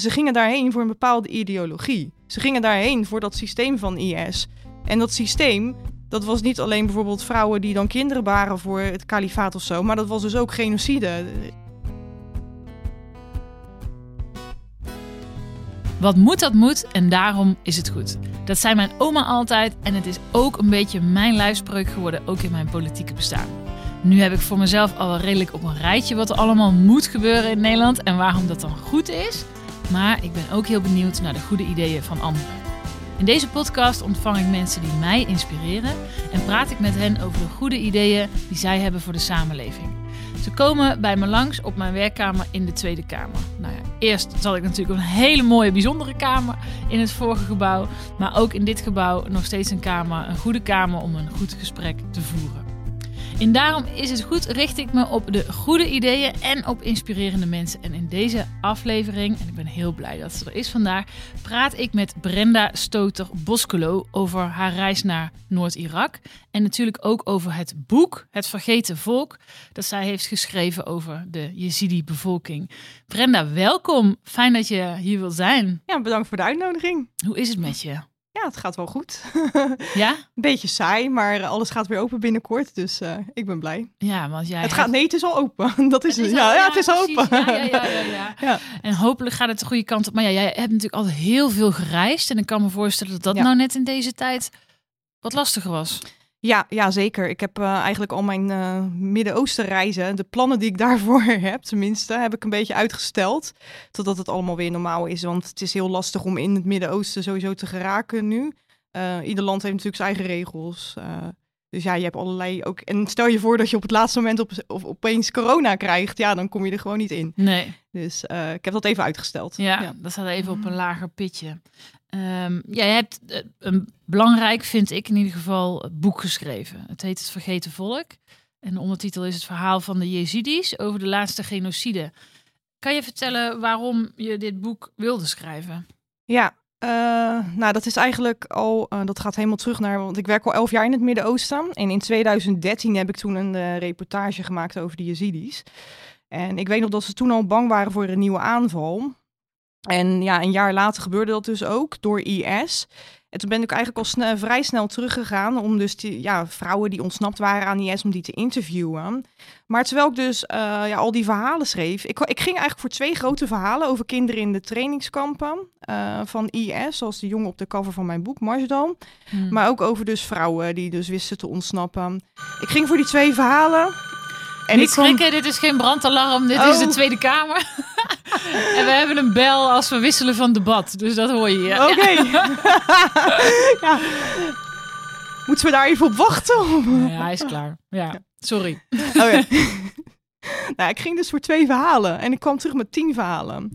ze gingen daarheen voor een bepaalde ideologie. Ze gingen daarheen voor dat systeem van IS. En dat systeem, dat was niet alleen bijvoorbeeld vrouwen die dan kinderen baren voor het kalifaat of zo, maar dat was dus ook genocide. Wat moet, dat moet en daarom is het goed. Dat zei mijn oma altijd en het is ook een beetje mijn lijfspreuk geworden, ook in mijn politieke bestaan. Nu heb ik voor mezelf al wel redelijk op een rijtje wat er allemaal moet gebeuren in Nederland en waarom dat dan goed is. Maar ik ben ook heel benieuwd naar de goede ideeën van anderen. In deze podcast ontvang ik mensen die mij inspireren en praat ik met hen over de goede ideeën die zij hebben voor de samenleving. Ze komen bij me langs op mijn werkkamer in de Tweede Kamer. Nou ja, eerst zat ik natuurlijk een hele mooie, bijzondere kamer in het vorige gebouw. Maar ook in dit gebouw nog steeds een kamer, een goede kamer om een goed gesprek te voeren. En daarom is het goed, richt ik me op de goede ideeën en op inspirerende mensen. En in deze aflevering, en ik ben heel blij dat ze er is vandaag, praat ik met Brenda Stoter-Boskelo over haar reis naar Noord-Irak. En natuurlijk ook over het boek Het Vergeten Volk, dat zij heeft geschreven over de Jezidi-bevolking. Brenda, welkom. Fijn dat je hier wilt zijn. Ja, bedankt voor de uitnodiging. Hoe is het met je? Ja, het gaat wel goed. Ja? Beetje saai, maar alles gaat weer open binnenkort. Dus uh, ik ben blij. Ja, want jij. Het gaat, nee, het is al open. Dat is het. Is ja, al, ja, het is open. Ja, ja, ja, ja, ja. En hopelijk gaat het de goede kant op. Maar ja, jij hebt natuurlijk altijd heel veel gereisd. En ik kan me voorstellen dat dat nou net in deze tijd wat lastiger was. Ja, ja, zeker. Ik heb eh, eigenlijk al mijn eh, Midden-Oosten reizen, de plannen die ik daarvoor heb, tenminste, heb ik een beetje uitgesteld. Totdat het allemaal weer normaal is. Want het is heel lastig om in het Midden-Oosten sowieso te geraken nu. Eh, ieder land heeft natuurlijk zijn eigen regels. Dus ja, je hebt allerlei ook. En stel je voor dat je op het laatste moment op, of opeens corona krijgt. Ja, dan kom je er gewoon niet in. Nee. Dus eh, ik heb dat even uitgesteld. Ja, dat staat even op een lager pitje. Ehm jij hebt eh, een belangrijk, vind ik in ieder geval, boek geschreven. Het heet Het Vergeten Volk. En de ondertitel is het verhaal van de Jezidis over de laatste genocide. Kan je vertellen waarom je dit boek wilde schrijven? Ja, eh, nou dat is eigenlijk al, eh, dat gaat helemaal terug naar, want ik werk al elf jaar in het Midden-Oosten. En in 2013 heb ik toen een eh, reportage gemaakt over de Yazidis. En ik weet nog dat ze toen al bang waren voor een nieuwe aanval. En ja, een jaar later gebeurde dat dus ook door IS. En toen ben ik eigenlijk al sne- vrij snel teruggegaan om dus die, ja, vrouwen die ontsnapt waren aan IS, om die te interviewen. Maar terwijl ik dus eh, ja, al die verhalen schreef, ik, ik ging eigenlijk voor twee grote verhalen over kinderen in de trainingskampen eh, van IS, zoals de jongen op de cover van mijn boek, Marsdal. Hmm. Maar ook over dus vrouwen die dus wisten te ontsnappen. Ik ging voor die twee verhalen. En Niet ik schrikken, dit is geen brandalarm, dit is Oh. de Tweede Kamer. en we hebben een bel als we wisselen van debat, dus dat hoor je. Ja. Oké. ja. Moeten we daar even op wachten? Ja, hij is klaar. Ja, sorry. Oh ja. nou, ik ging dus voor twee verhalen en ik kwam terug met tien verhalen.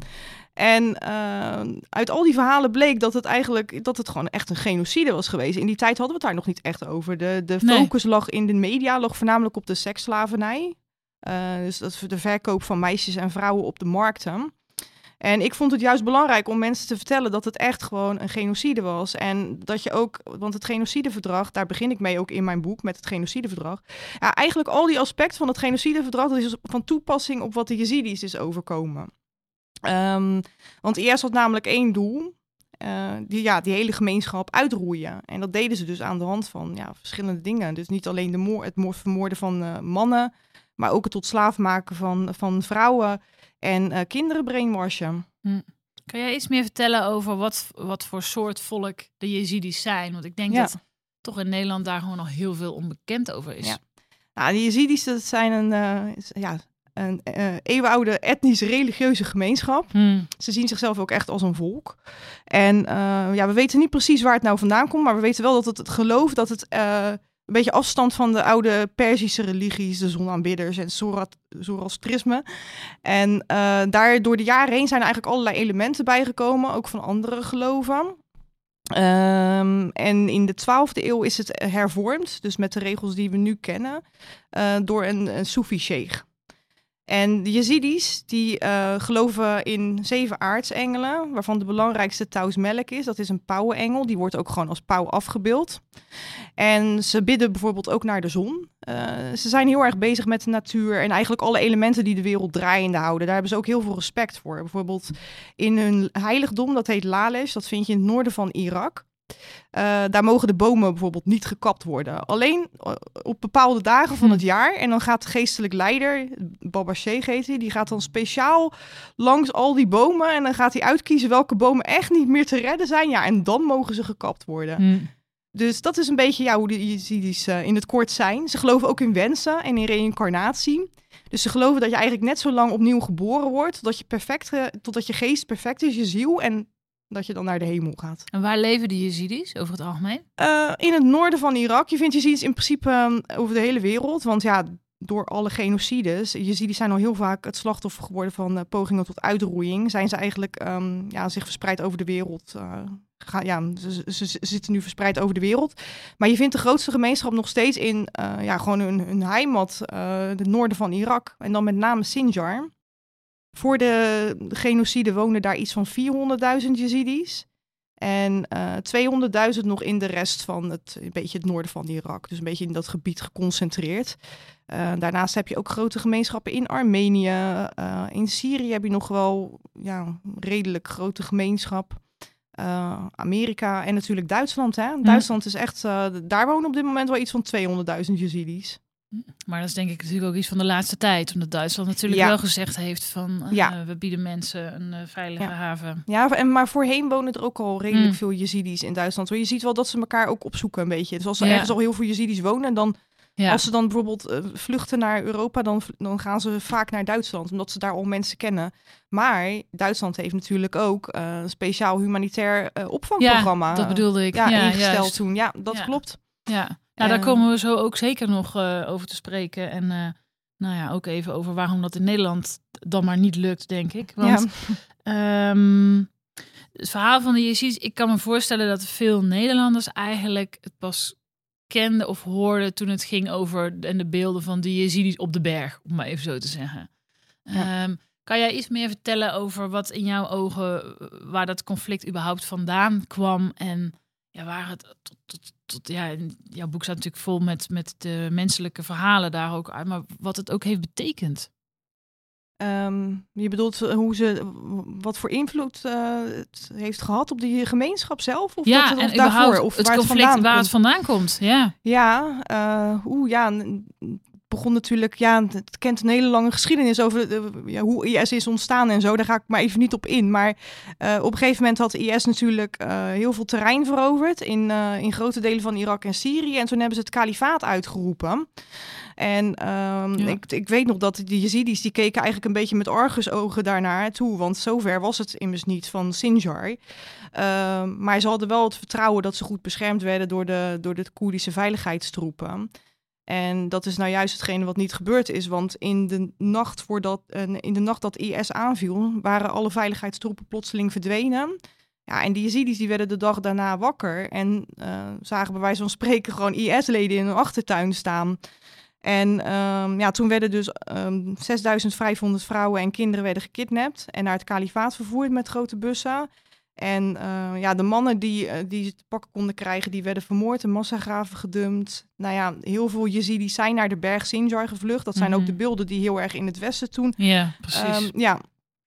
En eh, uit al die verhalen bleek dat het eigenlijk dat het gewoon echt een genocide was geweest. In die tijd hadden we het daar nog niet echt over. De, de Nee. focus lag in de media, lag voornamelijk op de seksslavernij. Eh, dus dat is de verkoop van meisjes en vrouwen op de markten. En ik vond het juist belangrijk om mensen te vertellen dat het echt gewoon een genocide was. En dat je ook, want het genocideverdrag, daar begin ik mee ook in mijn boek met het genocideverdrag. Ja, eigenlijk al die aspecten van het genocideverdrag, dat is dus van toepassing op wat de Yazidis is overkomen. Ehm, want IS had namelijk één doel. eh, die, ja, die hele gemeenschap uitroeien. En dat deden ze dus aan de hand van ja, verschillende dingen. Dus niet alleen de moor, het moord, vermoorden van eh, mannen, maar ook het tot slaaf maken van, van vrouwen en eh, kinderen brainwashen. Kan jij iets meer vertellen over wat, wat voor soort volk de Jezidis zijn? Want ik denk Ja. dat toch in Nederland daar gewoon nog heel veel onbekend over is. Ja. Nou, de Yazidis, dat zijn een, is- ja, een eh, eeuwenoude etnisch-religieuze gemeenschap. Hmm. Ze zien zichzelf ook echt als een volk. En ja, we weten niet precies waar het nou vandaan komt, maar we weten wel dat het, het geloof dat het een beetje afstand van de oude Perzische religies, de zonaanbidders en Zoroastrisme. En eh, daar door de jaren heen zijn er eigenlijk allerlei elementen bijgekomen, ook van andere geloven. Ehm, en in de 12e eeuw is het hervormd, dus met de regels die we nu kennen, eh, door een, een Soefi-sheikh. En de Yazidis, die eh, geloven in zeven aartsengelen, waarvan de belangrijkste Taus Melk is. Dat is een pauwenengel, die wordt ook gewoon als pauw afgebeeld. En ze bidden bijvoorbeeld ook naar de zon. Uh, ze zijn heel erg bezig met de natuur en eigenlijk alle elementen die de wereld draaiende houden. Daar hebben ze ook heel veel respect voor. Bijvoorbeeld in hun heiligdom, dat heet Lalesh, dat vind je in het noorden van Irak. Uh, daar mogen de bomen bijvoorbeeld niet gekapt worden. Alleen uh, op bepaalde dagen van het jaar. En dan gaat de geestelijk leider, Baba Sheikh heet hij, die gaat dan speciaal langs al die bomen. En dan gaat hij uitkiezen welke bomen echt niet meer te redden zijn. Ja, en dan mogen ze gekapt worden. Hm. Dus dat is een beetje ja, hoe de Yazidis uh, in het kort zijn. Ze geloven ook in wensen en in reïncarnatie. Dus ze geloven dat je eigenlijk net zo lang opnieuw geboren wordt, totdat je, perfect, totdat je geest perfect is, je ziel. En dat je dan naar de hemel gaat. En waar leven die Yazidis over het algemeen? Uh, in het noorden van Irak. Je vindt Yazidis in principe um, over de hele wereld. Want ja, door alle genocides, Yazidis zijn al heel vaak het slachtoffer geworden van uh, pogingen tot uitroeiing. Zijn ze eigenlijk um, ja, zich verspreid over de wereld. Uh, ga, ja, ze, ze, ze, zitten nu verspreid over de wereld. Maar je vindt de grootste gemeenschap nog steeds in ja, gewoon hun, hun heimat, het noorden van Irak. En dan met name Sinjar. Voor de genocide woonden daar iets van 400.000 Yazidis. En uh, 200.000 nog in de rest van het, een beetje het noorden van Irak. Dus een beetje in dat gebied geconcentreerd. Uh, daarnaast heb je ook grote gemeenschappen in Armenië. Uh, in Syrië heb je nog wel ja, redelijk grote gemeenschap. Amerika en natuurlijk Duitsland. Hè? Duitsland is echt, daar wonen op dit moment wel iets van 200.000 Yazidis. Maar dat is denk ik natuurlijk ook iets van de laatste tijd. Omdat Duitsland natuurlijk ja. wel gezegd heeft van... Uh, ja. we bieden mensen een uh, veilige ja. haven. Ja, en, maar voorheen wonen er ook al redelijk mm. veel Yazidis in Duitsland. Je ziet wel dat ze elkaar ook opzoeken een beetje. Dus als er ergens al heel veel Yazidis wonen... dan als ze dan bijvoorbeeld uh, vluchten naar Europa... Dan, dan gaan ze vaak naar Duitsland. Omdat ze daar al mensen kennen. Maar Duitsland heeft natuurlijk ook een speciaal humanitair opvangprogramma... Ja, dat bedoelde ik. Ja, ingesteld toen. Ja, dat klopt. Ja. Nou, daar komen we zo ook zeker nog uh, over te spreken. En uh, nou ja, ook even over waarom dat in Nederland dan maar niet lukt, denk ik. Want ja. um, het verhaal van de Yazidis, ik kan me voorstellen dat veel Nederlanders eigenlijk het pas kenden of hoorden toen het ging over en de beelden van de Yazidis op de berg, om maar even zo te zeggen. Ja. Um, kan jij iets meer vertellen over wat in jouw ogen, waar dat conflict überhaupt vandaan kwam en ja, waar het tot, tot, tot, ja, jouw boek staat natuurlijk vol met, met de menselijke verhalen daar ook uit, maar wat het ook heeft betekend. Um, je bedoelt hoe ze, wat voor invloed uh, het heeft gehad op die gemeenschap zelf? Of ja, dat, of en daarvoor, of het waar conflict het vandaan waar komt. het vandaan komt. Ja, ja uh, hoe, ja, begon natuurlijk, ja, het kent een hele lange geschiedenis over de, ja, hoe IS is ontstaan en zo. Daar ga ik maar even niet op in. Maar uh, op een gegeven moment had IS natuurlijk uh, heel veel terrein veroverd in, uh, in grote delen van Irak en Syrië. En toen hebben ze het kalifaat uitgeroepen. En um, ja. ik, ik weet nog dat de Yazidis, die keken eigenlijk een beetje met argusogen daarnaar toe. Want zover was het immers niet van Sinjar. Uh, maar ze hadden wel het vertrouwen dat ze goed beschermd werden door de, door de Koerdische veiligheidstroepen. En dat is nou juist hetgene wat niet gebeurd is. Want in de nacht, voordat, uh, in de nacht dat IS aanviel, waren alle veiligheidstroepen plotseling verdwenen. Ja, en die Yazidis die werden de dag daarna wakker en uh, zagen bij wijze van spreken gewoon IS-leden in hun achtertuin staan. En um, ja, toen werden dus um, 6500 vrouwen en kinderen werden gekidnapt en naar het kalifaat vervoerd met grote bussen. En uh, ja, de mannen die, uh, die ze te pakken konden krijgen, die werden vermoord en massagraven gedumpt. Nou ja, heel veel Yazidis zijn naar de berg Sinjar gevlucht. Dat zijn mm -hmm. ook de beelden die heel erg in het westen toen. Ja, precies. Um, ja,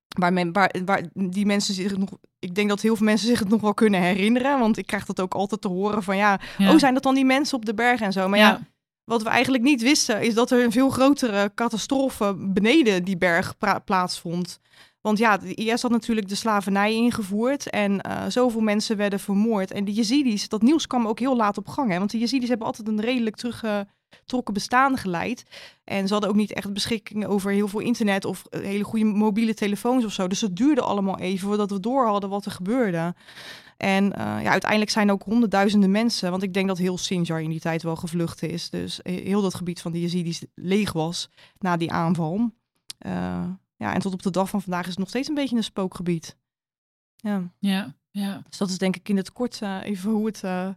waar, men, waar, waar die mensen zich nog... Ik denk dat heel veel mensen zich het nog wel kunnen herinneren. Want ik krijg dat ook altijd te horen van ja, ja. oh, zijn dat dan die mensen op de berg en zo? Maar ja, ja wat we eigenlijk niet wisten, is dat er een veel grotere catastrofe beneden die berg plaatsvond. Want ja, de IS had natuurlijk de slavernij ingevoerd en uh, zoveel mensen werden vermoord. En de Yazidis, dat nieuws kwam ook heel laat op gang. Hè? Want de Yazidis hebben altijd een redelijk teruggetrokken bestaan geleid. En ze hadden ook niet echt beschikking over heel veel internet of hele goede mobiele telefoons of zo. Dus het duurde allemaal even voordat we door hadden wat er gebeurde. En uh, ja, uiteindelijk zijn ook honderdduizenden mensen, want ik denk dat heel Sinjar in die tijd wel gevlucht is. Dus heel dat gebied van de Yazidis leeg was na die aanval. Uh, ja, en tot op de dag van vandaag is het nog steeds een beetje een spookgebied. Ja, ja. ja. Dus dat is denk ik in het kort uh, even hoe het, uh,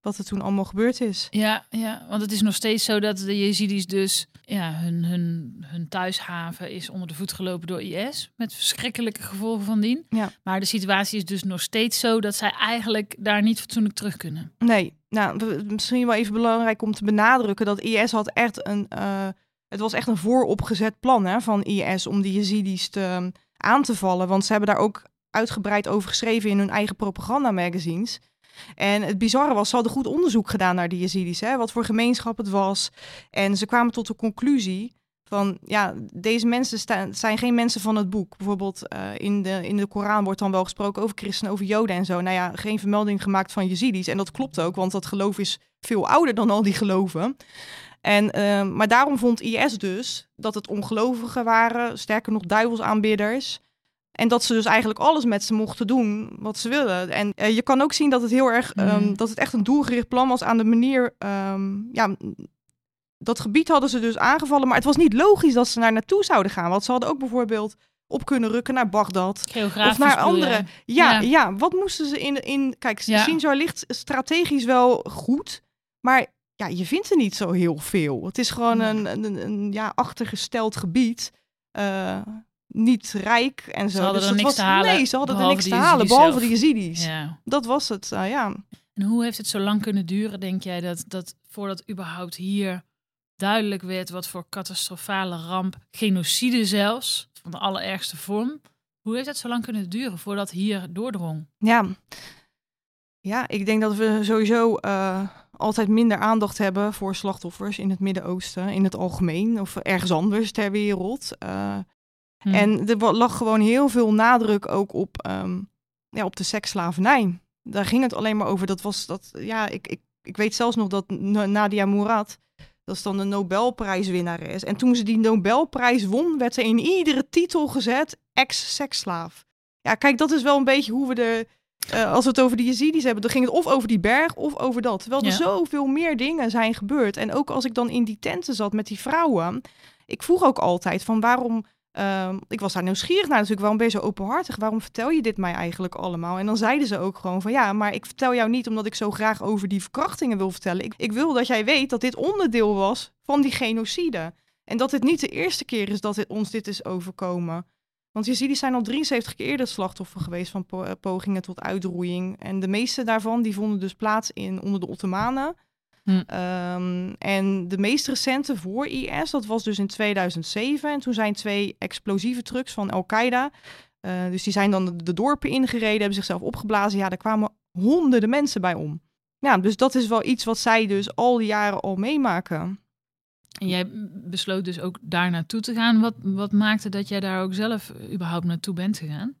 wat er toen allemaal gebeurd is. Ja, ja, want het is nog steeds zo dat de Jezidis dus ja, hun, hun, hun thuishaven is onder de voet gelopen door IS. Met verschrikkelijke gevolgen van dien. Ja. Maar de situatie is dus nog steeds zo dat zij eigenlijk daar niet fatsoenlijk terug kunnen. Nee, nou, misschien wel even belangrijk om te benadrukken dat IS had echt een, eh, het was echt een vooropgezet plan hè, van IS om die Yazidis te, um, aan te vallen. Want ze hebben daar ook uitgebreid over geschreven in hun eigen propagandamagazines. En het bizarre was, ze hadden goed onderzoek gedaan naar die Yazidis, hè, wat voor gemeenschap het was. En ze kwamen tot de conclusie van, ja, deze mensen zijn geen mensen van het boek. Bijvoorbeeld eh, in, de, in de Koran wordt dan wel gesproken over christenen, over joden en zo. Nou ja, geen vermelding gemaakt van Yazidis. En dat klopt ook, want dat geloof is veel ouder dan al die geloven. En, eh, maar daarom vond IS dus dat het ongelovigen waren, sterker nog duivelsaanbidders. En dat ze dus eigenlijk alles met ze mochten doen wat ze willen. En eh, je kan ook zien dat het heel erg, ehm, Mhm. dat het echt een doelgericht plan was aan de manier. ehm, ja, dat gebied hadden ze dus aangevallen, maar het was niet logisch dat ze daar naartoe zouden gaan. Want ze hadden ook bijvoorbeeld op kunnen rukken naar Bagdad. Of naar andere. Ja, Ja. ja. wat moesten ze in. in kijk, Ja. Sinjar ligt strategisch wel goed, maar ja, je vindt er niet zo heel veel. Het is gewoon een, een, een, ja, achtergesteld gebied. eh, niet rijk en zo. hadden Dus er dat niks was, te halen, Nee, ze hadden er niks te halen, behalve de Yazidis. Ja. Dat was het, eh, ja. En hoe heeft het zo lang kunnen duren, denk jij, dat, dat voordat überhaupt hier duidelijk werd wat voor catastrofale ramp, genocide zelfs, van de allerergste vorm, hoe heeft het zo lang kunnen duren voordat hier doordrong? Ja. Ja, ik denk dat we sowieso eh, altijd minder aandacht hebben voor slachtoffers in het Midden-Oosten, in het algemeen, of ergens anders ter wereld. Eh, Hm. En er lag gewoon heel veel nadruk ook op, ehm, ja, op de seksslavernij. Daar ging het alleen maar over. Dat was dat, ja, ik, ik, ik weet zelfs nog dat Na- Nadia Murad, dat is dan de Nobelprijswinnares. En toen ze die Nobelprijs won, werd er in iedere titel gezet ex-seksslaaf. Ja, kijk, dat is wel een beetje hoe we de, eh, als we het over die Yazidis hebben, dan ging het of over die berg of over dat. Terwijl er Ja. zoveel meer dingen zijn gebeurd. En ook als ik dan in die tenten zat met die vrouwen, ik vroeg ook altijd van waarom Ehm, ik was daar nieuwsgierig naar natuurlijk. Waarom ben je zo openhartig? Waarom vertel je dit mij eigenlijk allemaal? En dan zeiden ze ook gewoon van ja, maar ik vertel jou niet omdat ik zo graag over die verkrachtingen wil vertellen. Ik, ik wil dat jij weet dat dit onderdeel was van die genocide. En dat het niet de eerste keer is dat het, ons dit is overkomen. Want je ziet, die zijn al 73 keer eerder slachtoffer geweest van po- eh, pogingen tot uitroeiing. En de meeste daarvan die vonden dus plaats in onder de Ottomanen. Hm. Ehm, en de meest recente voor IS, dat was dus in 2007. En toen zijn twee explosieve trucks van Al-Qaeda. eh, dus die zijn dan de, de dorpen ingereden, hebben zichzelf opgeblazen. Ja, daar kwamen honderden mensen bij om. Ja, dus dat is wel iets wat zij dus al die jaren al meemaken. En jij besloot dus ook daar naartoe te gaan. Wat, wat maakte dat jij daar ook zelf eh, überhaupt naartoe bent gegaan?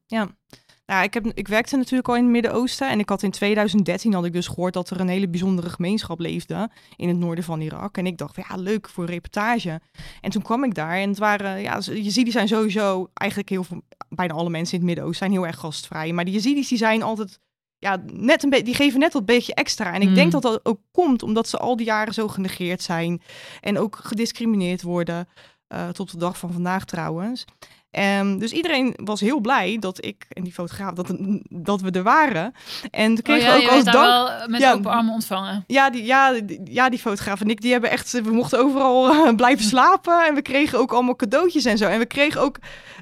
Nou, ik, heb, ik werkte natuurlijk al in het Midden-Oosten. En ik had in 2013 had ik dus gehoord dat er een hele bijzondere gemeenschap leefde in het noorden van Irak. En ik dacht, ja, leuk voor een reportage. En toen kwam ik daar en het waren, ja, je ziet, die zijn sowieso eigenlijk heel veel, bijna alle mensen in het Midden-Oosten zijn heel erg gastvrij. Maar die Yazidis die zijn altijd, ja, net een beetje, die geven net dat beetje extra. En ik Mm. denk dat dat ook komt omdat ze al die jaren zo genegeerd zijn en ook gediscrimineerd worden. eh, tot de dag van vandaag trouwens. Ehm, dus iedereen was heel blij dat ik en die fotograaf, dat, dat we er waren. En toen kregen oh, ja, we ook als dank... wel met Ja. open armen ontvangen. Ja die, ja, die, ja, die fotograaf en ik, die hebben echt... We mochten overal eh, blijven slapen. En we kregen ook allemaal cadeautjes en zo. En we kregen ook...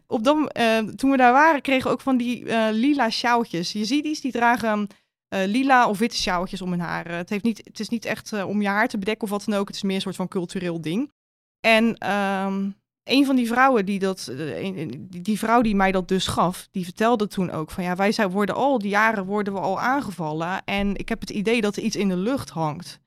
Op dat, eh, toen we daar waren, kregen we ook van die eh, lila sjaaltjes. Je ziet die, die dragen eh, lila of witte sjaaltjes om hun haar. Het, heeft niet, het is niet echt om je haar te bedekken of wat dan ook. Het is meer een soort van cultureel ding. En ehm, een van die vrouwen die dat, eh, die, vrouw die mij dat dus gaf, die vertelde toen ook van ja, wij worden al die jaren worden we al aangevallen en ik heb het idee dat er iets in de lucht hangt.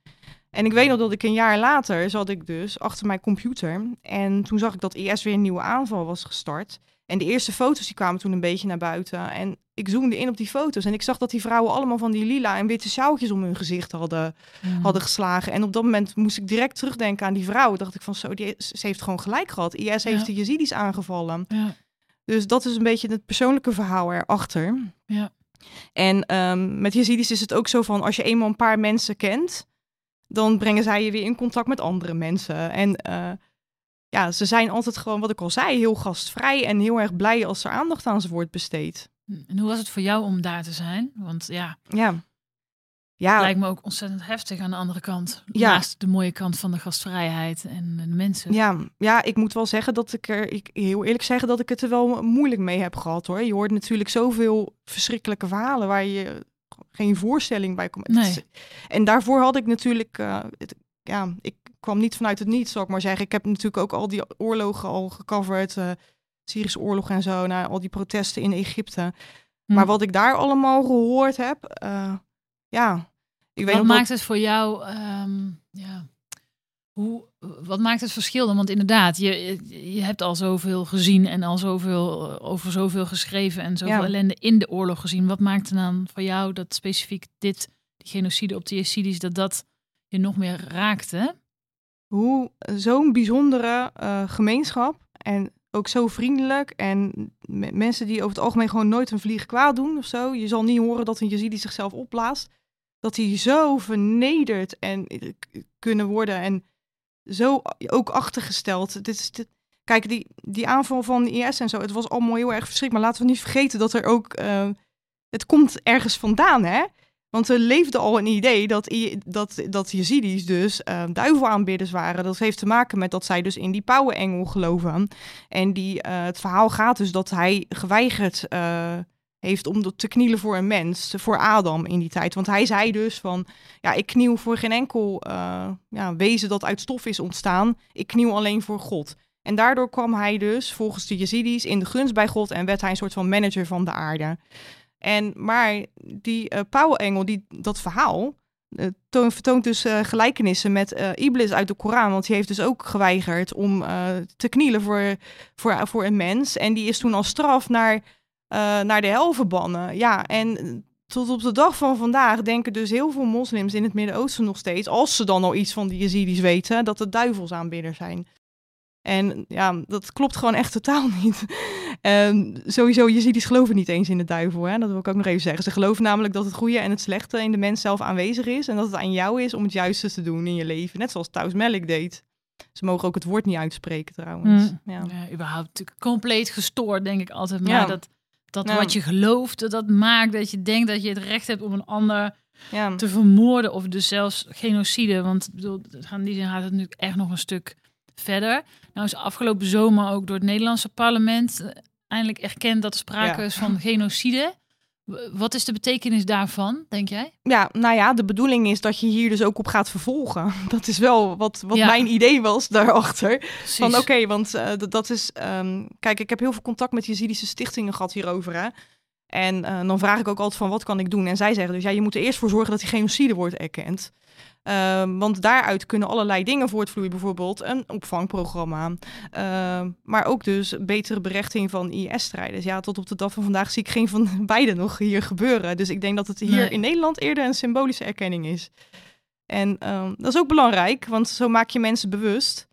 En ik weet nog dat ik een jaar later zat ik dus achter mijn computer en toen zag ik dat IS weer een nieuwe aanval was gestart. En de eerste foto's die kwamen toen een beetje naar buiten. En ik zoomde in op die foto's en ik zag dat die vrouwen allemaal van die lila en witte sjaaltjes om hun gezicht hadden Mhm. hadden geslagen. En op dat moment moest ik direct terugdenken aan die vrouw. Dacht ik van zo, die, ze heeft gewoon gelijk gehad. IS heeft Ja. de Yazidis aangevallen. Ja. Dus dat is een beetje het persoonlijke verhaal erachter. Ja. En ehm, met Yazidis is het ook zo van, als je eenmaal een paar mensen kent, dan brengen zij je weer in contact met andere mensen. En eh, ja, ze zijn altijd gewoon, wat ik al zei, heel gastvrij en heel erg blij als er aandacht aan ze wordt besteed. En hoe was het voor jou om daar te zijn? Want ja, Ja. Ja, Lijkt me ook ontzettend heftig aan de andere kant. Ja. Naast de mooie kant van de gastvrijheid en de mensen. Ja, ja, ik moet wel zeggen dat ik er, ik heel eerlijk zeggen dat ik het er wel moeilijk mee heb gehad hoor. Je hoort natuurlijk zoveel verschrikkelijke verhalen waar je geen voorstelling bij Nee. is- En daarvoor had ik natuurlijk, eh, het- ja, ik kwam niet vanuit het niets, zal ik maar zeggen. Ik heb natuurlijk ook al die oorlogen al gecoverd, eh Syrische oorlog en zo, nou, al die protesten in Egypte. Hm. Maar wat ik daar allemaal gehoord heb, eh, ja, ik weet wat nog dat- maakt het voor jou, ehm, hoe, wat maakt het verschil dan? Want inderdaad, je, je hebt al zoveel gezien en al zoveel over zoveel geschreven en zoveel Ja. ellende in de oorlog gezien. Wat maakt er dan voor jou dat specifiek dit, die genocide op de Yazidis, dat dat je nog meer raakte? hoe zo'n bijzondere eh, gemeenschap en ook zo vriendelijk en me- mensen die over het algemeen gewoon nooit een vlieg kwaad doen of zo. Je zal niet horen dat een Yazidi zichzelf opblaast. Dat die zo vernederd en eh, kunnen worden en zo ook achtergesteld. Dit is dit, kijk, die, die aanval van IS en zo, het was allemaal heel erg verschrikkelijk. Maar laten we niet vergeten dat er ook, eh, het komt ergens vandaan, hè? Want er leefde al een idee dat, dat, dat Yazidis dus eh, duivelaanbidders waren. Dat heeft te maken met dat zij dus in die pauwenengel geloven. En die, eh, het verhaal gaat dus dat hij geweigerd heeft om te knielen voor een mens, voor Adam in die tijd. Want hij zei dus van, ja, ik kniel voor geen enkel eh, ja, wezen dat uit stof is ontstaan. Ik kniel alleen voor God. En daardoor kwam hij dus, volgens de Yazidis, in de gunst bij God en werd hij een soort van manager van de aarde. En, maar die eh pauwenengel, die, dat verhaal, eh, toon- vertoont dus gelijkenissen met Iblis uit de Koran. Want die heeft dus ook geweigerd om te knielen voor, voor, voor een mens. En die is toen als straf naar, naar de hel verbannen. Ja, en tot op de dag van vandaag denken dus heel veel moslims in het Midden-Oosten nog steeds, als ze dan al iets van die Yazidis weten, dat het duivelsaanbidders zijn. En ja, dat klopt gewoon echt totaal niet. En sowieso, Yazidis geloven niet eens in de duivel. Hè? Dat wil ik ook nog even zeggen. Ze geloven namelijk dat het goede en het slechte in de mens zelf aanwezig is. En dat het aan jou is om het juiste te doen in je leven. Net zoals Taus Melk deed. Ze mogen ook het woord niet uitspreken trouwens. Mm. Ja. Ja, überhaupt compleet gestoord, denk ik altijd. Maar Ja. dat, dat Ja. wat je gelooft, dat, dat maakt dat je denkt dat je het recht hebt om een ander Ja. te vermoorden of dus zelfs genocide. Want bedoel, in die zin gaat het nu echt nog een stuk verder. Nou is afgelopen zomer ook door het Nederlandse parlement eh, eindelijk erkend dat er sprake Ja. is van genocide. Wat is de betekenis daarvan, denk jij? ja, nou ja, de bedoeling is dat je hier dus ook op gaat vervolgen. Dat is wel wat, wat Ja. mijn idee was daarachter. Precies. Van oké, want eh, dat- is. ehm, kijk, ik heb heel veel contact met Yazidische stichtingen gehad hierover. Hè? En eh, dan vraag ik ook altijd van wat kan ik doen? En zij zeggen dus ja, je moet er eerst voor zorgen dat die genocide wordt erkend. Ehm, want daaruit kunnen allerlei dingen voortvloeien, bijvoorbeeld een opvangprogramma. Ehm, maar ook dus betere berechting van IS-strijders. Ja, tot op de dag van vandaag zie ik geen van beide nog hier gebeuren. Dus ik denk dat het hier Nee. in Nederland eerder een symbolische erkenning is. En ehm, dat is ook belangrijk, want zo maak je mensen bewust.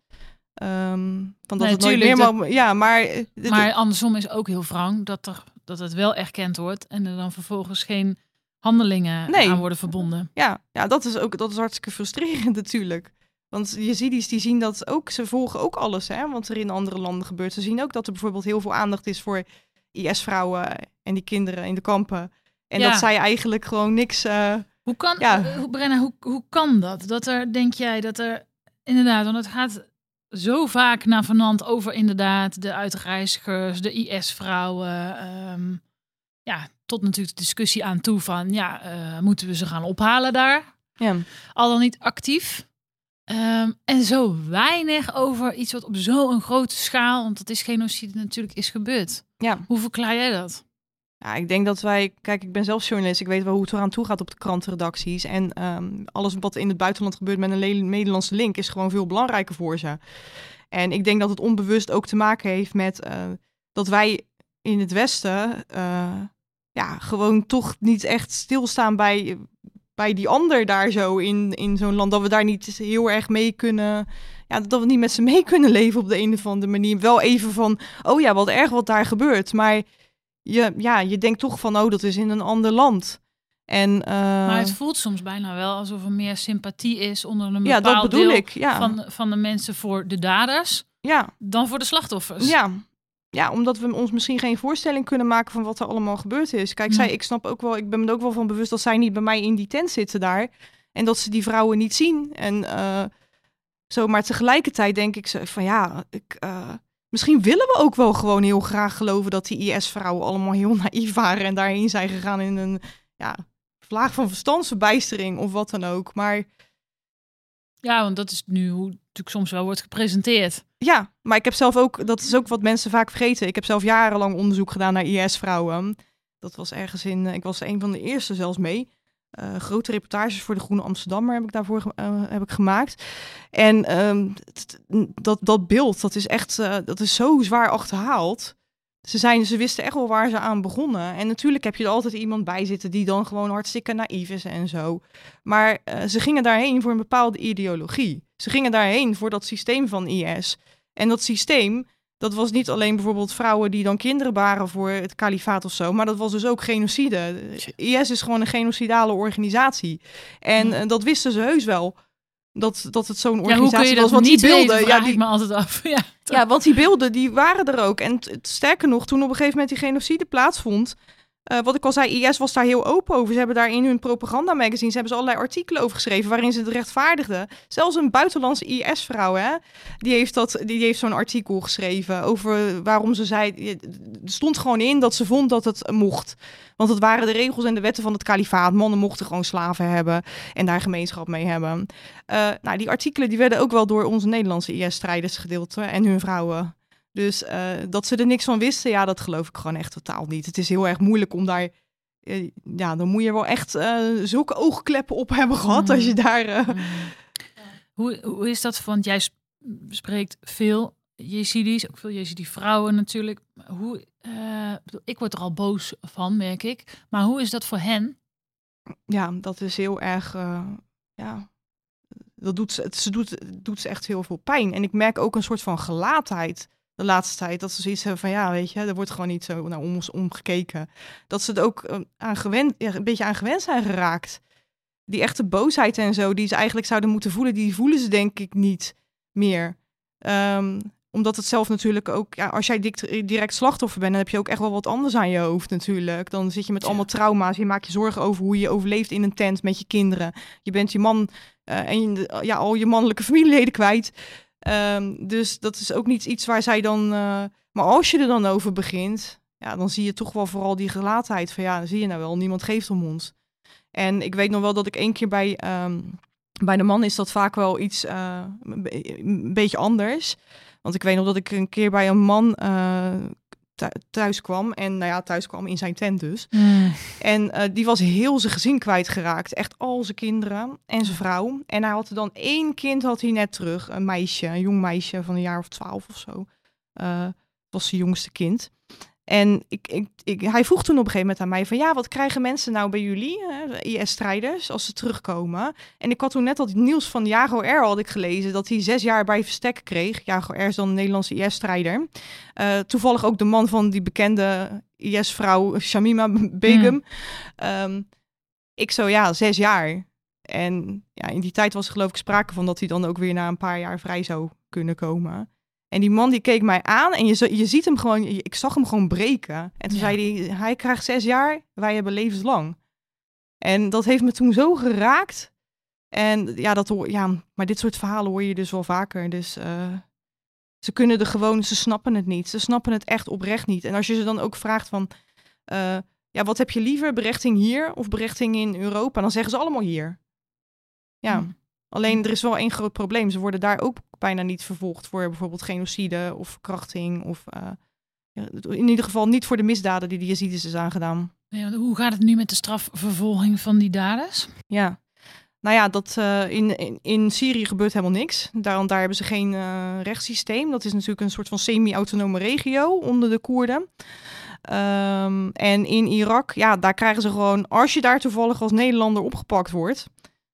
Ehm, van dat Nee, het nooit meer dat- Ja, maar... eh, Maar andersom is ook heel wrang dat, er, dat het wel erkend wordt en er dan vervolgens geen handelingen Nee. aan worden verbonden. Ja, ja dat, is ook, dat is hartstikke frustrerend natuurlijk. Want Yazidis die zien dat ook, ze volgen ook alles, hè, wat er in andere landen gebeurt. Ze zien ook dat er bijvoorbeeld heel veel aandacht is voor IS-vrouwen en die kinderen in de kampen. En Ja. dat zij eigenlijk gewoon niks... eh, Hoe kan, Ja. eh, hoe, Brenna, hoe, hoe kan dat? Dat er, denk jij, dat er inderdaad, want het gaat zo vaak naar vanant over inderdaad de uitreizigers, de IS-vrouwen. ehm, ja, tot natuurlijk de discussie aan toe van, ja, eh, moeten we ze gaan ophalen daar? ja. Al dan niet actief. Ehm, en zo weinig over iets wat op zo'n grote schaal, want dat is genocide natuurlijk, is gebeurd. ja. Hoe verklaar jij dat? Ja, ik denk dat wij... Kijk, ik ben zelf journalist. Ik weet wel hoe het eraan toe gaat op de krantenredacties. En ehm, alles wat in het buitenland gebeurt met een Nederlandse link... is gewoon veel belangrijker voor ze. En ik denk dat het onbewust ook te maken heeft met... eh, dat wij in het Westen... eh, ja, gewoon toch niet echt stilstaan bij, bij die ander daar zo in, in zo'n land. Dat we daar niet heel erg mee kunnen... Ja, dat we niet met ze mee kunnen leven op de een of andere manier. Wel even van, oh ja, wat erg wat daar gebeurt. Maar je, ja, je denkt toch van, oh, dat is in een ander land. En, eh, Maar het voelt soms bijna wel alsof er meer sympathie is onder een ja, bepaald dat bedoel deel ik. Ja, van, van de mensen voor de daders ja, dan voor de slachtoffers. ja. ja, omdat we ons misschien geen voorstelling kunnen maken van wat er allemaal gebeurd is. Kijk, zij, ik snap ook wel, ik ben me ook wel van bewust dat zij niet bij mij in die tent zitten daar. En dat ze die vrouwen niet zien. En uh, zo, maar tegelijkertijd denk ik van ja, ik, uh, misschien willen we ook wel gewoon heel graag geloven dat die IS-vrouwen allemaal heel naïef waren en daarheen zijn gegaan in een ja, vlaag van verstandsverbijstering of wat dan ook. Maar ja, want dat is nu hoe natuurlijk soms wel wordt gepresenteerd. Ja, maar ik heb zelf ook, dat is ook wat mensen vaak vergeten. Ik heb zelf jarenlang onderzoek gedaan naar IS-vrouwen. Dat was ergens in, ik was een van de eerste zelfs mee. Uh, grote reportages voor de Groene Amsterdammer heb ik daarvoor uh, heb ik gemaakt. En um, dat, dat beeld, dat is echt, uh, dat is zo zwaar achterhaald. Ze, zijn, ze wisten echt wel waar ze aan begonnen. En natuurlijk heb je er altijd iemand bij zitten die dan gewoon hartstikke naïef is en zo. Maar ze gingen daarheen voor een bepaalde ideologie. Ze gingen daarheen voor dat systeem van IS. En dat systeem, dat was niet alleen bijvoorbeeld vrouwen die dan kinderen baren voor het kalifaat of zo, maar dat was dus ook genocide. IS is gewoon een genocidale organisatie. En eh, dat wisten ze heus wel. Dat, dat het zo'n organisatie ja, was. Want die beelden, ja, die... ik me altijd af. ja, ja, want die beelden die waren er ook. En sterker nog, toen op een gegeven moment die genocide plaatsvond, uh, wat ik al zei, IS was daar heel open over. Ze hebben daar in hun propagandamagazines ze allerlei artikelen over geschreven waarin ze het rechtvaardigden. Zelfs een buitenlandse IS-vrouw, hè, die heeft, dat, die heeft zo'n artikel geschreven over waarom ze zei. Er stond gewoon in dat ze vond dat het mocht. Want het waren de regels en de wetten van het kalifaat. Mannen mochten gewoon slaven hebben en daar gemeenschap mee hebben. Uh, nou, die artikelen die werden ook wel door onze Nederlandse IS-strijders gedeeld en hun vrouwen. Dus uh, dat ze er niks van wisten, ja, dat geloof ik gewoon echt totaal niet. Het is heel erg moeilijk om daar. Uh, ja, dan moet je wel echt uh, zulke oogkleppen op hebben gehad mm. als je daar. Mm. Hoe, hoe is dat? Want jij spreekt veel Jezidis, ook veel Jezidi-vrouwen natuurlijk. Hoe, ik word er al boos van, merk ik. Maar hoe is dat voor hen? Ja, dat is heel erg. ja, dat doet ze, ze doet, doet ze echt heel veel pijn. En ik merk ook een soort van gelaatheid de laatste tijd. Dat ze zoiets hebben van ja, weet je, er wordt gewoon niet zo naar ons omgekeken. Dat ze het ook uh, aan gewend, ja, een beetje aan gewend zijn geraakt. Die echte boosheid en zo, die ze eigenlijk zouden moeten voelen, die voelen ze denk ik niet meer. Um, omdat het zelf natuurlijk ook, ja, als jij direct slachtoffer bent, dan heb je ook echt wel wat anders aan je hoofd natuurlijk. Dan zit je met allemaal trauma's. Je maakt je zorgen over hoe je overleeft in een tent met je kinderen. Je bent je man uh, en je, ja, al je mannelijke familieleden kwijt. Um, dus dat is ook niet iets waar zij dan. Uh, maar als je er dan over begint, ja, dan zie je toch wel vooral die gelaatheid van ja, dan zie je nou wel, niemand geeft om ons. En ik weet nog wel dat ik één keer bij, um, bij de man is dat vaak wel iets uh, een beetje anders. Want ik weet nog dat ik een keer bij een man uh, thuis kwam. En nou ja, thuis kwam in zijn tent dus. Mm. En uh, die was heel zijn gezin kwijtgeraakt. Echt al zijn kinderen en zijn vrouw. En hij had er dan één kind had hij net terug. Een meisje, een jong meisje van een jaar of twaalf of zo. Uh, was zijn jongste kind. En ik, ik, ik, hij vroeg toen op een gegeven moment aan mij van ja, wat krijgen mensen nou bij jullie, IS-strijders, als ze terugkomen? En ik had toen net al het nieuws van Jago R had ik gelezen dat hij zes jaar bij Verstek kreeg. Jago R is dan een Nederlandse IS-strijder. Uh, toevallig ook de man van die bekende IS-vrouw Shamima Begum. Hmm. Um, ik zo ja, zes jaar. En ja, in die tijd was er geloof ik sprake van dat hij dan ook weer na een paar jaar vrij zou kunnen komen. En die man die keek mij aan en je, je ziet hem gewoon, ik zag hem gewoon breken. En toen zei hij, hij krijgt zes jaar, wij hebben levenslang. En dat heeft me toen zo geraakt. En ja, dat hoor, ja, maar dit soort verhalen hoor je dus wel vaker. Dus uh, ze kunnen er gewoon, ze snappen het niet. Ze snappen het echt oprecht niet. En als je ze dan ook vraagt van, uh, ja, wat heb je liever, berechting hier of berechting in Europa? Dan zeggen ze allemaal hier. Ja, hm. Alleen er is wel één groot probleem. Ze worden daar ook bijna niet vervolgd voor bijvoorbeeld genocide of verkrachting. Of uh, in ieder geval niet voor de misdaden die de Yazidis is aangedaan. Ja, hoe gaat het nu met de strafvervolging van die daders? Ja, nou ja, dat, uh, in, in, in, Syrië gebeurt helemaal niks. Daar, daar hebben ze geen uh, rechtssysteem. Dat is natuurlijk een soort van semi-autonome regio onder de Koerden. Um, en in Irak, ja, daar krijgen ze gewoon, als je daar toevallig als Nederlander opgepakt wordt,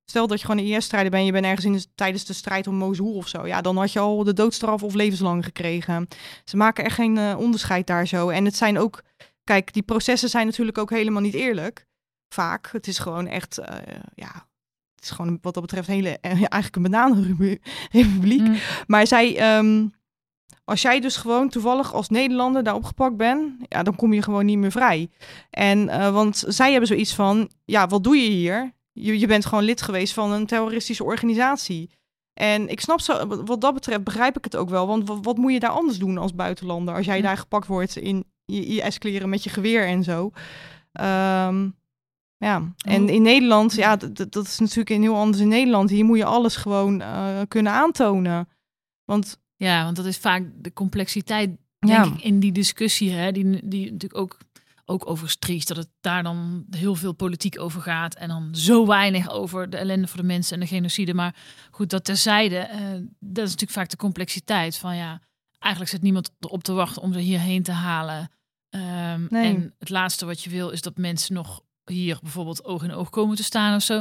Stel dat je gewoon een IS-strijder bent, je bent ergens in de, tijdens de strijd om Mosul of zo. Ja, dan had je al de doodstraf of levenslang gekregen. Ze maken echt geen uh, onderscheid daar zo. En het zijn ook, kijk, die processen zijn natuurlijk ook helemaal niet eerlijk. Vaak. Het is gewoon echt, uh, ja, het is gewoon wat dat betreft hele, uh, eigenlijk een bananenrepubliek. Mm. Maar zij, um, als jij dus gewoon toevallig als Nederlander daar opgepakt bent, ja, dan kom je gewoon niet meer vrij. En uh, want zij hebben zoiets van, ja, wat doe je hier? Je, je bent gewoon lid geweest van een terroristische organisatie. En ik snap zo, wat dat betreft begrijp ik het ook wel. Want wat, wat moet je daar anders doen als buitenlander? Als jij daar gepakt wordt in je IS-kleren met je geweer en zo. Um, ja, en in Nederland, ja, dat, is natuurlijk een heel anders in Nederland. Hier moet je alles gewoon uh, kunnen aantonen. Want ja, want dat is vaak de complexiteit, denk ik, in die discussie, hè, die, die natuurlijk ook, ook over Stries, dat het daar dan heel veel politiek over gaat en dan zo weinig over de ellende voor de mensen en de genocide. Maar goed, dat terzijde, uh, dat is natuurlijk vaak de complexiteit van ja, eigenlijk zit niemand erop te wachten om ze hierheen te halen. Um, nee. En het laatste wat je wil is dat mensen nog hier bijvoorbeeld oog in oog komen te staan of zo.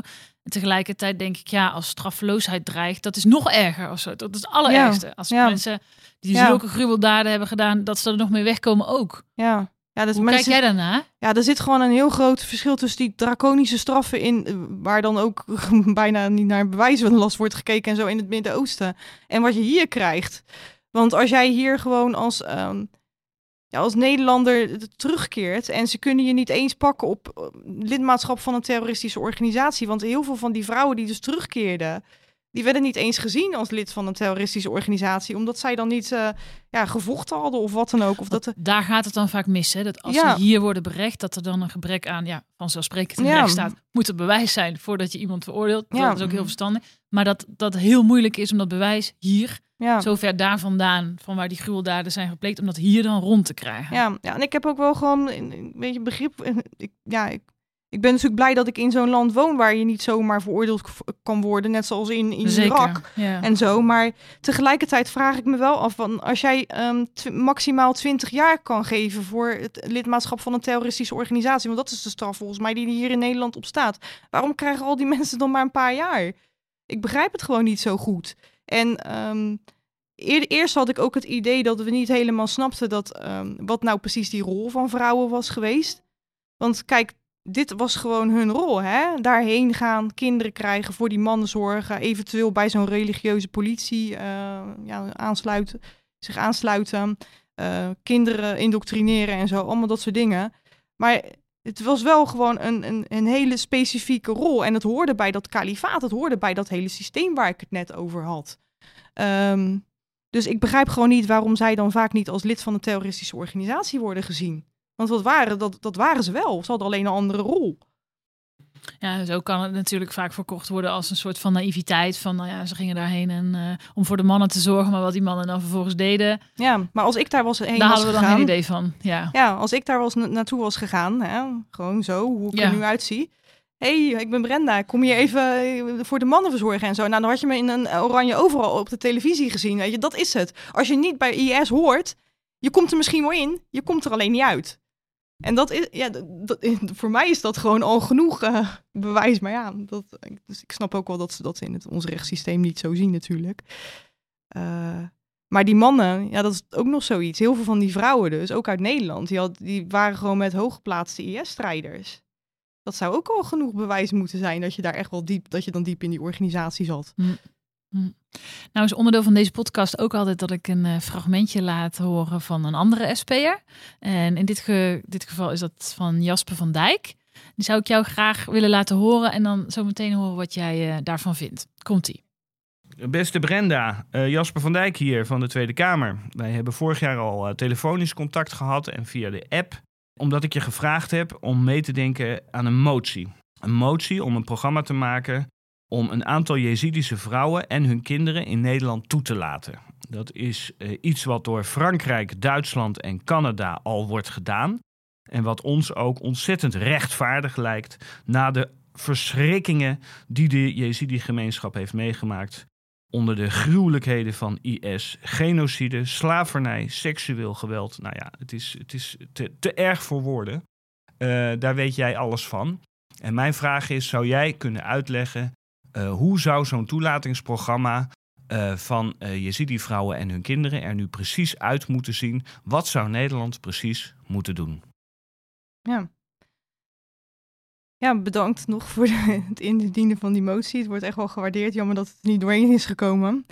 En tegelijkertijd denk ik, ja, als straffeloosheid dreigt, dat is nog erger of zo. Dat is het allerergste. Als mensen die zulke gruweldaden hebben gedaan, dat ze er nog mee wegkomen ook. Ja. Ja, dus Hoe kijk jij daarna? Ja, er zit gewoon een heel groot verschil tussen die draconische straffen in, eh, waar dan ook bijna niet naar bewijs van last wordt gekeken en zo in het Midden-Oosten. En wat je hier krijgt. Want als jij hier gewoon als um, als Nederlander terugkeert en ze kunnen je niet eens pakken op lidmaatschap van een terroristische organisatie. Want heel veel van die vrouwen die dus terugkeerden, die werden niet eens gezien als lid van een terroristische organisatie, omdat zij dan niet uh, ja, gevochten hadden of wat dan ook. Of dat Daar gaat het dan vaak mis, hè? dat als ze hier worden berecht, dat er dan een gebrek aan, ja, vanzelfsprekend in ja. staat, moet er bewijs zijn voordat je iemand veroordeelt. Ja. Dat is ook heel verstandig. Maar dat dat heel moeilijk is om dat bewijs hier ja. zo ver daar vandaan, van waar die gruweldaden zijn gepleegd, om dat hier dan rond te krijgen. Ja, ja en ik heb ook wel gewoon een beetje begrip. Ik, ja, ik, ik ben natuurlijk blij dat ik in zo'n land woon waar je niet zomaar veroordeeld kan worden, net zoals in, in Irak en zo. Maar tegelijkertijd vraag ik me wel af, van als jij um, maximaal 20 jaar kan geven voor het lidmaatschap van een terroristische organisatie, want dat is de straf volgens mij die hier in Nederland op staat. Waarom krijgen al die mensen dan maar een paar jaar? Ik begrijp het gewoon niet zo goed. En um, eerst had ik ook het idee dat we niet helemaal snapten dat, um, wat nou precies die rol van vrouwen was geweest. Want kijk, dit was gewoon hun rol, hè? Daarheen gaan, kinderen krijgen, voor die mannen zorgen, eventueel bij zo'n religieuze politie uh, ja, aansluiten, zich aansluiten, uh, kinderen indoctrineren en zo, allemaal dat soort dingen. Maar het was wel gewoon een, een, een hele specifieke rol. En het hoorde bij dat kalifaat, het hoorde bij dat hele systeem waar ik het net over had. Um, dus ik begrijp gewoon niet waarom zij dan vaak niet als lid van een terroristische organisatie worden gezien. Want wat waren, dat, dat waren ze wel. Ze hadden alleen een andere rol. Ja, zo kan het natuurlijk vaak verkocht worden als een soort van naïviteit. Van nou ja, ze gingen daarheen en, uh, om voor de mannen te zorgen, maar wat die mannen dan vervolgens deden. Ja, maar als ik daar was heen daar was hadden we dan geen idee van. Ja, ja als ik daar was naartoe was gegaan, hè, gewoon zo, hoe ik er nu uitzie hey, ik ben Brenda, kom hier even eh, voor de mannen verzorgen en zo. Nou, dan had je me in een oranje overal op de televisie gezien. Weet je, dat is het. Als je niet bij IS hoort, je komt er misschien wel in, je komt er alleen niet uit. En dat is, ja, dat, voor mij is dat gewoon al genoeg uh, bewijs. Maar ja, dat, dus ik snap ook wel dat ze dat in het, ons rechtssysteem niet zo zien natuurlijk. Uh, maar die mannen, ja, dat is ook nog zoiets. Heel veel van die vrouwen dus, ook uit Nederland, die, die waren gewoon met hooggeplaatste IS-strijders dat zou ook al genoeg bewijs moeten zijn dat je daar echt wel diep, dat je dan diep in die organisatie zat. Mm. Mm. Nou is onderdeel van deze podcast ook altijd dat ik een uh, fragmentje laat horen van een andere SP'er. En in dit, dit geval is dat van Jasper van Dijk. Die zou ik jou graag willen laten horen en dan zo meteen horen wat jij uh, daarvan vindt. Komt-ie. Beste Brenda, uh, Jasper van Dijk hier van de Tweede Kamer. Wij hebben vorig jaar al telefonisch contact gehad en via de app omdat ik je gevraagd heb om mee te denken aan een motie. Een motie om een programma te maken om een aantal Jezidische vrouwen en hun kinderen in Nederland toe te laten. Dat is uh, iets wat door Frankrijk, Duitsland en Canada al wordt gedaan. En wat ons ook ontzettend rechtvaardig lijkt na de verschrikkingen die de Jezidi-gemeenschap heeft meegemaakt onder de gruwelijkheden van IS. Genocide, slavernij, seksueel geweld. Nou ja, het is, het is te, erg voor woorden. Uh, daar weet jij alles van. En mijn vraag is, zou jij kunnen uitleggen... Uh, hoe zou zo'n toelatingsprogramma uh, van Jezidi-vrouwen en hun kinderen er nu precies uit moeten zien? Wat zou Nederland precies moeten doen? Ja, ja, bedankt nog voor het indienen van die motie. Het wordt echt wel gewaardeerd. Jammer dat het er niet doorheen is gekomen.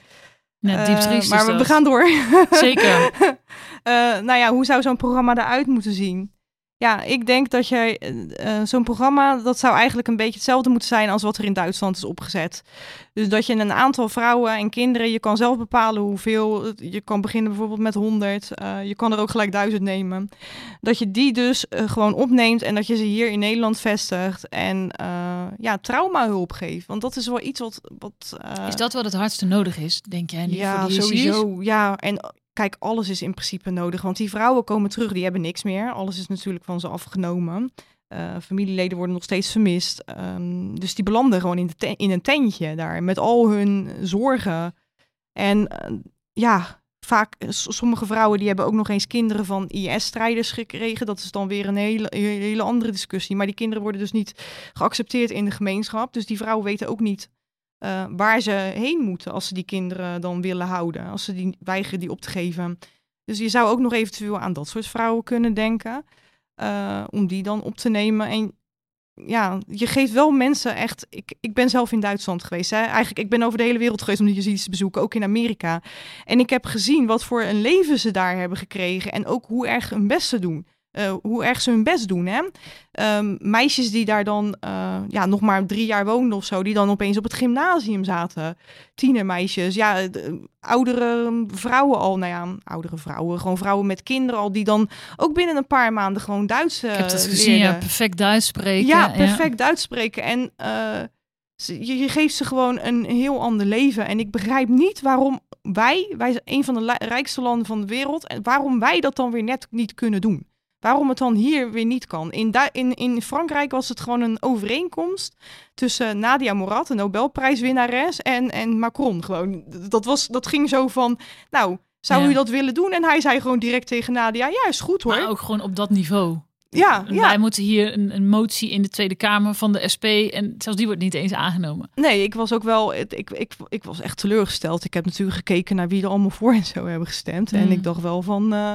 Net diep Eh, triest maar we, we gaan door. Zeker. Eh, nou ja, hoe zou zo'n programma eruit moeten zien? Ja, ik denk dat jij eh, eh, zo'n programma, dat zou eigenlijk een beetje hetzelfde moeten zijn als wat er in Duitsland is opgezet. Dus dat je een aantal vrouwen en kinderen, je kan zelf bepalen hoeveel. Je kan beginnen bijvoorbeeld met 100. eh, je kan er ook gelijk duizend nemen. Dat je die dus gewoon opneemt en dat je ze hier in Nederland vestigt en ja, traumahulp geeft. Want dat is wel iets wat. wat Is dat wat het hardste nodig is, denk jij? niet ja, voor die sowieso. Ja, en kijk, alles is in principe nodig. Want die vrouwen komen terug, die hebben niks meer. Alles is natuurlijk van ze afgenomen. Eh, familieleden worden nog steeds vermist. Ehm, dus die belanden gewoon in, de in een tentje daar met al hun zorgen. En eh, ja, vaak, eh, sommige vrouwen die hebben ook nog eens kinderen van IS-strijders gekregen. Dat is dan weer een hele, hele andere discussie. Maar die kinderen worden dus niet geaccepteerd in de gemeenschap. Dus die vrouwen weten ook niet eh, waar ze heen moeten als ze die kinderen dan willen houden. Als ze die weigeren die op te geven. Dus je zou ook nog eventueel aan dat soort vrouwen kunnen denken. eh, om die dan op te nemen. En ja, je geeft wel mensen echt. Ik, ik ben zelf in Duitsland geweest. Hè? Eigenlijk, ik ben over de hele wereld geweest om die Yazidis te bezoeken, ook in Amerika. En ik heb gezien wat voor een leven ze daar hebben gekregen. En ook hoe erg hun best ze doen. Eh, hoe erg ze hun best doen. Hè? Ehm, meisjes die daar dan eh, ja, nog maar drie jaar woonden of zo, die dan opeens op het gymnasium zaten. Tienermeisjes, ja, de- oudere vrouwen al, nou ja, oudere vrouwen, gewoon vrouwen met kinderen al, die dan ook binnen een paar maanden gewoon Duits eh Ik heb dat gezien, ja, perfect Duits spreken. Ja, perfect Duits spreken. En eh, je, je geeft ze gewoon een heel ander leven. En ik begrijp niet waarom wij, wij zijn een van de rijkste landen van de wereld, en waarom wij dat dan weer net niet kunnen doen. Waarom het dan hier weer niet kan. In, in, in Frankrijk was het gewoon een overeenkomst tussen Nadia Morat, een Nobelprijswinnares, en, en Macron. Gewoon. Dat, was, dat ging zo van, nou, zou Ja. u dat willen doen? En hij zei gewoon direct tegen Nadia, ja, is goed hoor. Maar ook gewoon op dat niveau. ja, ja. Wij moeten hier een, een motie in de Tweede Kamer van de SP en zelfs die wordt niet eens aangenomen. Nee, ik was ook wel. Ik, ik, ik was echt teleurgesteld. Ik heb natuurlijk gekeken naar wie er allemaal voor en zo hebben gestemd. En Mm. ik dacht wel van. eh,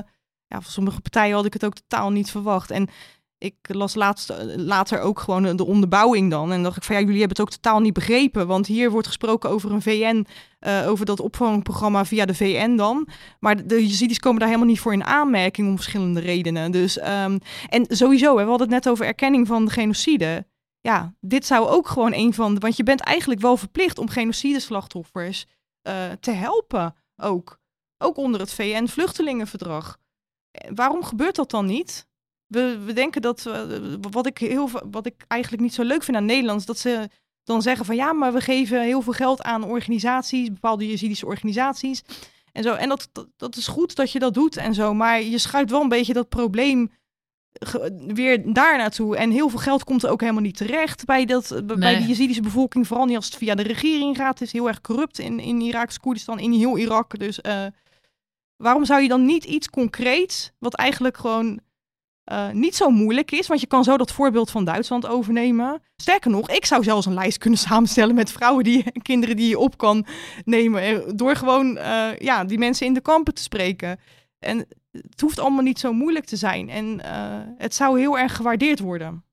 ja, van sommige partijen had ik het ook totaal niet verwacht. En ik las eh, later ook gewoon de onderbouwing dan. En dacht ik van ja, jullie hebben het ook totaal niet begrepen. Want hier wordt gesproken over een VN, eh, over dat opvangprogramma via de VN dan. Maar de, Yazidis komen daar helemaal niet voor in aanmerking om verschillende redenen. Dus, ehm, en sowieso, hè, we hadden het net over erkenning van de genocide ja, dit zou ook gewoon een van de. Want je bent eigenlijk wel verplicht om genocideslachtoffers eh te helpen. Ook. Ook onder het VN-vluchtelingenverdrag. Eh, Waarom gebeurt dat dan niet? We, we denken dat. eh, wat, ik heel, wat ik eigenlijk niet zo leuk vind aan Nederlands. dat ze dan zeggen van ja, maar we geven heel veel geld aan organisaties. bepaalde Jezidische organisaties. En zo. En dat, dat, dat is goed dat je dat doet en zo. Maar je schuift wel een beetje dat probleem weer daar naartoe. En heel veel geld komt er ook helemaal niet terecht bij, dat, bij Nee. de Jezidische bevolking. Vooral niet als het via de regering gaat. Het is heel erg corrupt in, in Iraaks Koerdistan, in heel Irak. Dus eh, waarom zou je dan niet iets concreets, wat eigenlijk gewoon eh, niet zo moeilijk is, want je kan zo dat voorbeeld van Duitsland overnemen. Sterker nog, ik zou zelfs een lijst kunnen samenstellen met vrouwen die kinderen die je op kan nemen, door gewoon eh, ja, die mensen in de kampen te spreken. En het hoeft allemaal niet zo moeilijk te zijn. En eh, het zou heel erg gewaardeerd worden.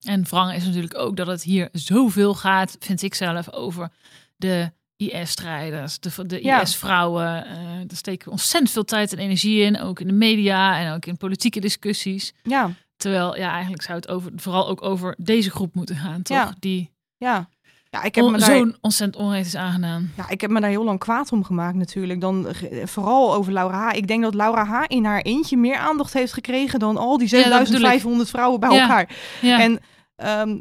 En wrang is natuurlijk ook dat het hier zoveel gaat, vind ik zelf, over de IS-strijders, de, de Ja. IS-vrouwen. Eh daar steken we ontzettend veel tijd en energie in, ook in de media en ook in politieke discussies. Ja, Terwijl, ja, eigenlijk zou het over, vooral ook over deze groep moeten gaan, toch? Ja. Die ja. Ja, ik heb, on- me daar, zo'n ontzettend onrecht is aangedaan. ja, ik heb me daar heel lang kwaad om gemaakt natuurlijk. Dan, eh, vooral over Laura H. Ik denk dat Laura H. in haar eentje meer aandacht heeft gekregen dan al die Ja, dat bedoel ik. 7500 vrouwen bij Ja. elkaar. Ja, En, ehm,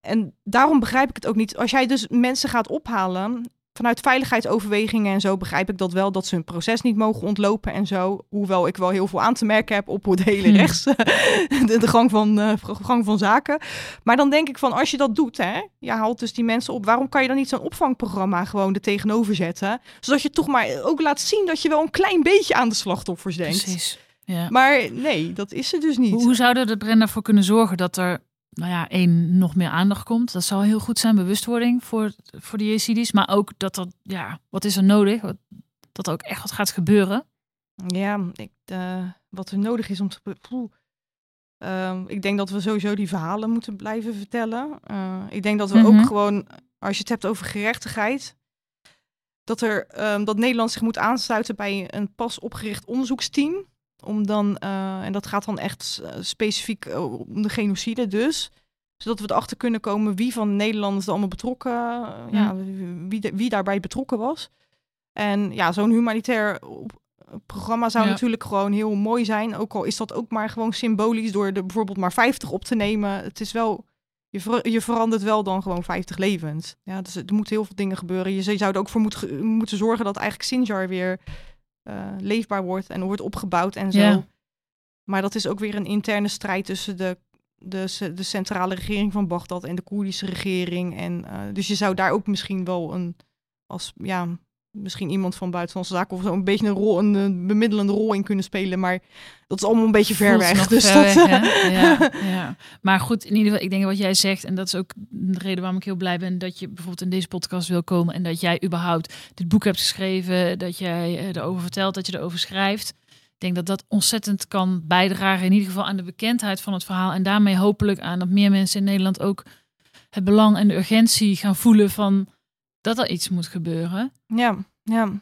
en daarom begrijp ik het ook niet. Als jij dus mensen gaat ophalen vanuit veiligheidsoverwegingen en zo, begrijp ik dat wel dat ze hun proces niet mogen ontlopen en zo. Hoewel ik wel heel veel aan te merken heb op het hele Hmm. rechts, de, de gang, van, eh, gang van zaken. Maar dan denk ik van, als je dat doet, hè, je haalt dus die mensen op, waarom kan je dan niet zo'n opvangprogramma gewoon er tegenover zetten? Zodat je toch maar ook laat zien dat je wel een klein beetje aan de slachtoffers denkt. precies. Ja. Maar nee, dat is er dus niet. Hoe, zouden we er Brenda voor kunnen zorgen dat er, nou ja, één, nog meer aandacht komt? Dat zou heel goed zijn, bewustwording voor, voor de Yazidis. Maar ook dat er, ja, wat is er nodig? Dat er ook echt wat gaat gebeuren. Ja, ik, eh, wat er nodig is om te. Ehm, ik denk dat we sowieso die verhalen moeten blijven vertellen. Eh, ik denk dat we Mhm. ook gewoon, als je het hebt over gerechtigheid. dat, er, ehm, dat Nederland zich moet aansluiten bij een pas opgericht onderzoeksteam. Om dan, eh, en dat gaat dan echt eh, specifiek eh, om de genocide dus. Zodat we erachter kunnen komen wie van de Nederlanders er allemaal betrokken, ja, wie, wie daarbij betrokken was. En ja, zo'n humanitair programma zou Ja. natuurlijk gewoon heel mooi zijn. Ook al is dat ook maar gewoon symbolisch door er bijvoorbeeld maar 50 op te nemen. Het is wel, je, ver- je verandert wel dan gewoon 50 levens. Ja, dus er moeten heel veel dingen gebeuren. Je zou er ook voor moet, moeten zorgen dat eigenlijk Sinjar weer eh, leefbaar wordt en wordt opgebouwd en zo. Ja. Maar dat is ook weer een interne strijd tussen de, de, de centrale regering van Bagdad en de Koerdische regering. En, eh, dus je zou daar ook misschien wel een, als ja, misschien iemand van buitenlandse zaken of zo, een beetje een, rol, een, een bemiddelende rol in kunnen spelen. Maar dat is allemaal een beetje ver weg. Dus ver dat, weg, hè? ja, ja. Maar goed, in ieder geval, ik denk wat jij zegt, en dat is ook de reden waarom ik heel blij ben dat je bijvoorbeeld in deze podcast wil komen en dat jij überhaupt dit boek hebt geschreven, dat jij eh, erover vertelt, dat je erover schrijft. Ik denk dat dat ontzettend kan bijdragen, in ieder geval aan de bekendheid van het verhaal en daarmee hopelijk aan dat meer mensen in Nederland ook het belang en de urgentie gaan voelen van dat er iets moet gebeuren. Ja, ja.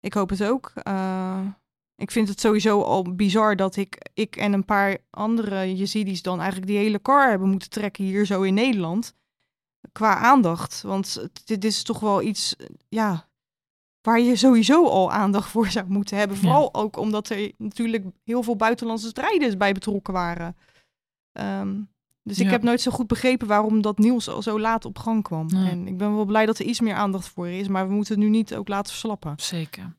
Ik hoop het ook. Eh, ik vind het sowieso al bizar dat ik, ik en een paar andere Yazidis dan eigenlijk die hele car hebben moeten trekken hier zo in Nederland. Qua aandacht. Want dit is toch wel iets, ja, waar je sowieso al aandacht voor zou moeten hebben. Vooral ook omdat er natuurlijk heel veel buitenlandse strijders bij betrokken waren. Ehm, dus ik Ja. heb nooit zo goed begrepen waarom dat nieuws al zo laat op gang kwam. En ik ben wel blij dat er iets meer aandacht voor is, maar we moeten het nu niet ook laten verslappen. Zeker.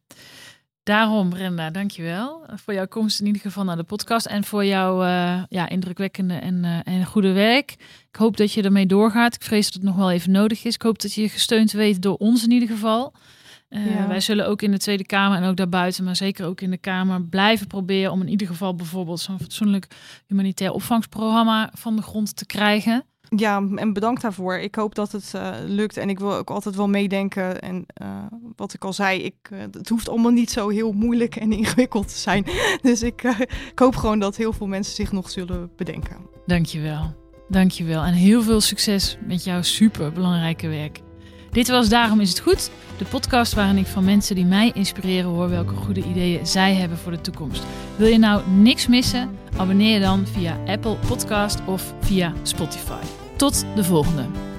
Daarom, Brenda, dankjewel voor jouw komst in ieder geval naar de podcast en voor jouw eh, ja, indrukwekkende en, eh, en goede werk. Ik hoop dat je ermee doorgaat. Ik vrees dat het nog wel even nodig is. Ik hoop dat je gesteund weet door ons in ieder geval. Eh, Ja. Wij zullen ook in de Tweede Kamer en ook daarbuiten, maar zeker ook in de Kamer, blijven proberen om in ieder geval bijvoorbeeld zo'n fatsoenlijk humanitair opvangsprogramma van de grond te krijgen. Ja, en bedankt daarvoor. Ik hoop dat het eh, lukt en ik wil ook altijd wel meedenken. En eh, wat ik al zei, ik, het hoeft allemaal niet zo heel moeilijk en ingewikkeld te zijn. Dus ik, ik hoop gewoon dat heel veel mensen zich nog zullen bedenken. Dankjewel. Dankjewel. En heel veel succes met jouw super belangrijke werk. Dit was Daarom is het goed. De podcast waarin ik van mensen die mij inspireren hoor welke goede ideeën zij hebben voor de toekomst. Wil je nou niks missen? Abonneer je dan via Apple Podcast of via Spotify. Tot de volgende.